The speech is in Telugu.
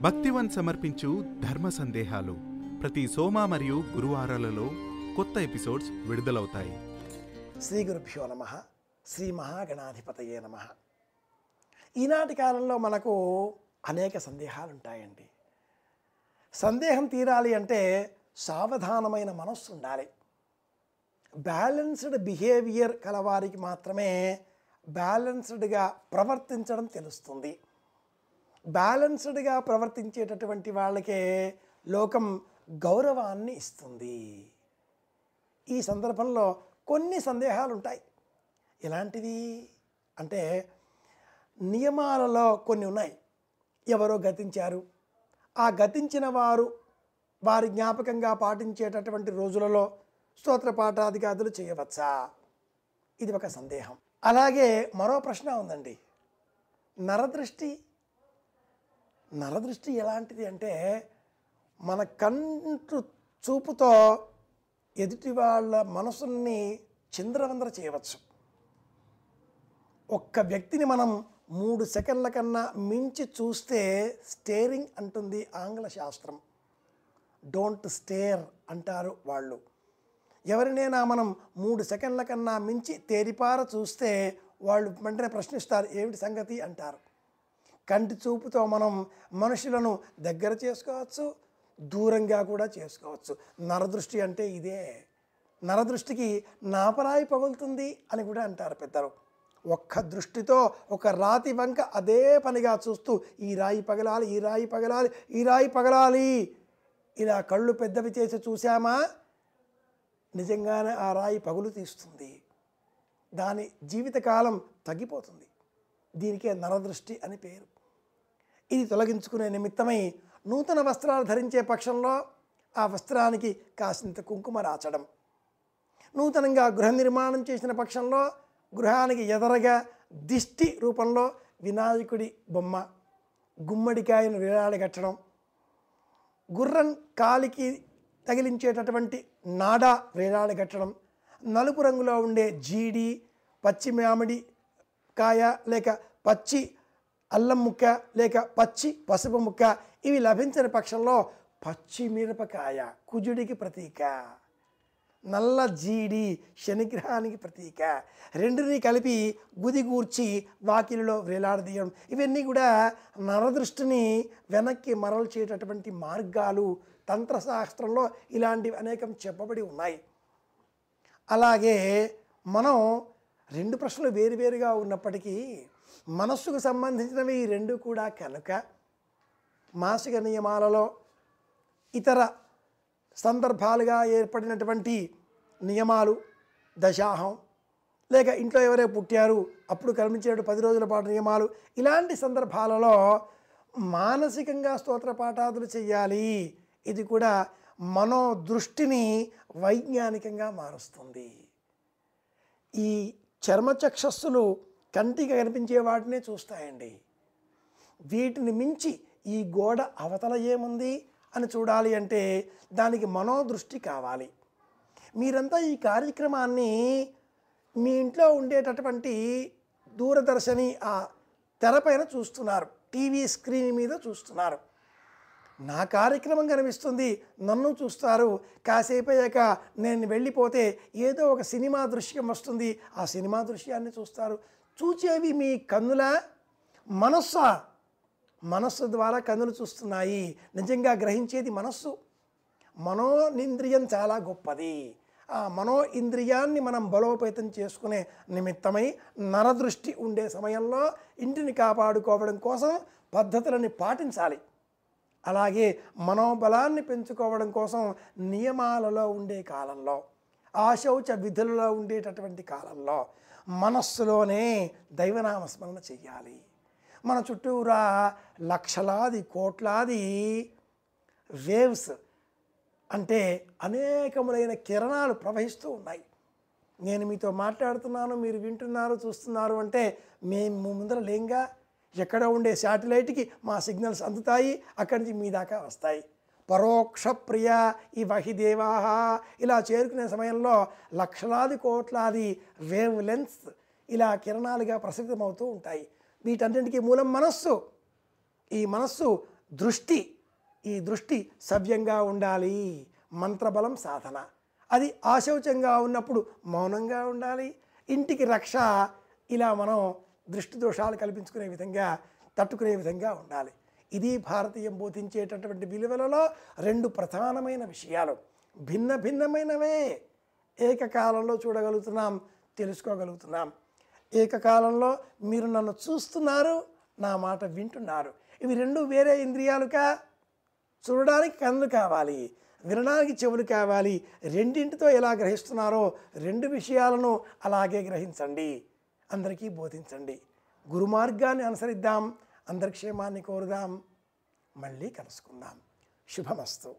భక్తివన్ సమర్పించు ధర్మ సందేహాలు ప్రతి సోమ మరియు గురువారాలలో కొత్త ఎపిసోడ్స్ విడుదలవుతాయి. శ్రీ గురుభ్యో నమ. శ్రీ మహాగణాధిపతయే నమ. ఈనాటి కాలంలో మనకు అనేక సందేహాలు ఉంటాయండి సందేహం తీరాలి అంటే సావధానమైన మనస్సు ఉండాలి. బ్యాలెన్స్డ్ బిహేవియర్ కలవారికి మాత్రమే బ్యాలెన్స్డ్గా ప్రవర్తించడం తెలుస్తుంది. బ్యాలెన్స్డ్గా ప్రవర్తించేటటువంటి వాళ్ళకే లోకం గౌరవాన్ని ఇస్తుంది. ఈ సందర్భంలో కొన్ని సందేహాలు ఉంటాయి ఎలాంటివి? అంటే నియమాలలో కొన్ని ఉన్నాయి. ఎవరో గతించారు. ఆ గతించిన వారు వారి జ్ఞాపకంగా పాటించేటటువంటి రోజులలో స్తోత్ర పాఠాధికారులు చేయవచ్చా? ఇది ఒక సందేహం. అలాగే మరో ప్రశ్న ఉందండి. నరదృష్టి నరదృష్టి ఎలాంటిది అంటే మన కంటు చూపుతో ఎదుటి వాళ్ళ మనసుల్ని చింద్రవందర చేయవచ్చు. ఒక్క వ్యక్తిని మనం మూడు సెకండ్ల కన్నా మించి చూస్తే స్టేరింగ్ అంటుంది ఆంగ్ల శాస్త్రం. డోంట్ స్టేర్ అంటారు వాళ్ళు. ఎవరినైనా మనం మూడు సెకండ్ల కన్నా మించి తేరిపార చూస్తే వాళ్ళు వెంటనే ప్రశ్నిస్తారు ఏమిటి సంగతి? అంటారు. కంటి చూపుతో మనం మనుషులను దగ్గర చేసుకోవచ్చు దూరంగా కూడా చేసుకోవచ్చు. నరదృష్టి అంటే ఇదే. నరదృష్టికి నాపరాయి పగులుతుంది అని కూడా అంటారు పెద్దలు. ఒక్క దృష్టితో ఒక రాతి వంక అదే పనిగా చూస్తూ ఈ రాయి పగలాలి ఈ రాయి పగలాలి ఈ రాయి పగలాలి. ఇలా కళ్ళు పెద్దవి చేసి చూసామా నిజంగానే ఆ రాయి పగులు తీస్తుంది. దాని జీవితకాలం తగ్గిపోతుంది. దీనికే నరదృష్టి అని పేరు. ఇది తొలగించుకునే నిమిత్తమై నూతన వస్త్రాలు ధరించే పక్షంలో ఆ వస్త్రానికి కాసింత కుంకుమ రాచడం. నూతనంగా గృహ నిర్మాణం చేసిన పక్షంలో గృహానికి ఎదరగా దిష్టి రూపంలో వినాయకుడి బొమ్మ గుమ్మడికాయను వేలాడగట్టడం గుర్రం కాలికి తగిలించేటటువంటి నాడా వేలాడగట్టడం నలుపు రంగులో ఉండే జీడి పచ్చి మామిడి కాయ లేక పచ్చి అల్లం ముక్క లేక పచ్చి పసుపు ముక్క ఇవి లభించని పక్షంలో పచ్చి మిరపకాయ కుజుడికి ప్రతీక. నల్ల జీడి శనిగ్రహానికి ప్రతీక. రెండుని కలిపి గుదిగూర్చి వాకిలిలో వేలాడదీయడం. ఇవన్నీ కూడా నరదృష్టిని వెనక్కి మరల్చేటటువంటి మార్గాలు తంత్రశాస్త్రంలో ఇలాంటివి అనేకం చెప్పబడి ఉన్నాయి. అలాగే మనం రెండు ప్రశ్నలు వేరువేరుగా ఉన్నప్పటికీ మనస్సుకు సంబంధించినవి ఈ రెండు కూడా కనుక మాసిక నియమాలలో ఇతర సందర్భాలుగా ఏర్పడినటువంటి నియమాలు దశాహం లేక ఇంట్లో ఎవరే పుట్టారు అప్పుడు కల్పించే పది రోజుల పాటు నియమాలు ఇలాంటి సందర్భాలలో మానసికంగా స్తోత్ర పాఠాదులు చేయాలి ఇది కూడా మనో దృష్టిని వైజ్ఞానికంగా మారుస్తుంది. ఈ చర్మచక్షస్సులు కంటికి కనిపించే వాటినే చూస్తాయండి. వీటిని మించి ఈ గోడ అవతల ఏముంది అని చూడాలి అంటే దానికి మనోదృష్టి కావాలి. మీరంతా ఈ కార్యక్రమాన్ని మీ ఇంట్లో ఉండేటటువంటి దూరదర్శని ఆ తెరపైన చూస్తున్నారు. టీవీ స్క్రీన్ మీద చూస్తున్నారు. నా కార్యక్రమం కనిపిస్తుంది. నన్ను చూస్తారు. కాసేపు అయ్యాక నేను వెళ్ళిపోతే ఏదో ఒక సినిమా దృశ్యం వస్తుంది. ఆ సినిమా దృశ్యాన్ని చూస్తారు. చూచేవి మీ కన్నుల మనస్స? మనస్సు ద్వారా కన్నులు చూస్తున్నాయి. నిజంగా గ్రహించేది మనస్సు. మనోనింద్రియం చాలా గొప్పది. ఆ మనో ఇంద్రియాన్ని మనం బలోపేతం చేసుకునే నిమిత్తమై నరదృష్టి ఉండే సమయంలో ఇంటిని కాపాడుకోవడం కోసం పద్ధతులని పాటించాలి. అలాగే మనోబలాన్ని పెంచుకోవడం కోసం నియమాలలో ఉండే కాలంలో ఆశౌచ విధులలో ఉండేటటువంటి కాలంలో మనస్సులోనే దైవనామస్మరణ చెయ్యాలి. మన చుట్టూరా లక్షలాది కోట్లాది వేవ్స్ అంటే అనేకములైన కిరణాలు ప్రవహిస్తూ ఉన్నాయి. నేను మీతో మాట్లాడుతున్నాను మీరు వింటున్నారు చూస్తున్నారు అంటే మేము ముందర లేంగా. ఎక్కడ ఉండే శాటిలైట్కి మా సిగ్నల్స్ అందుతాయి అక్కడి నుంచి మీ దాకా వస్తాయి. పరోక్షప్రియ ఈ వహిదేవా ఇలా చేరుకునే సమయంలో లక్షలాది కోట్లాది వేవ్ లెన్స్ ఇలా కిరణాలుగా ప్రసిద్ధమవుతూ ఉంటాయి. వీటన్నింటికీ మూలం మనస్సు. ఈ మనస్సు దృష్టి. ఈ దృష్టి సవ్యంగా ఉండాలి. మంత్రబలం సాధన. అది ఆశౌచంగా ఉన్నప్పుడు మౌనంగా ఉండాలి. ఇంటికి రక్ష. ఇలా మనం దృష్టి దోషాలు కల్పించుకునే విధంగా తట్టుకునే విధంగా ఉండాలి. ఇది భారతీయం బోధించేటటువంటి విలువలలో రెండు ప్రధానమైన విషయాలు. భిన్న భిన్నమైనవే ఏకకాలంలో చూడగలుగుతున్నాం తెలుసుకోగలుగుతున్నాం. ఏకకాలంలో మీరు నన్ను చూస్తున్నారు నా మాట వింటున్నారు. ఇవి రెండు వేరే ఇంద్రియాలుగా చూడడానికి కన్నులు కావాలి వినడానికి చెవులు కావాలి. రెండింటితో ఎలా గ్రహిస్తున్నారో రెండు విషయాలను అలాగే గ్రహించండి. అందరికీ బోధించండి. గురుమార్గాన్ని అనుసరిద్దాం. అందరి క్షేమాన్ని కోరుదాం. మళ్ళీ కలుసుకుందాం. శుభమస్తు.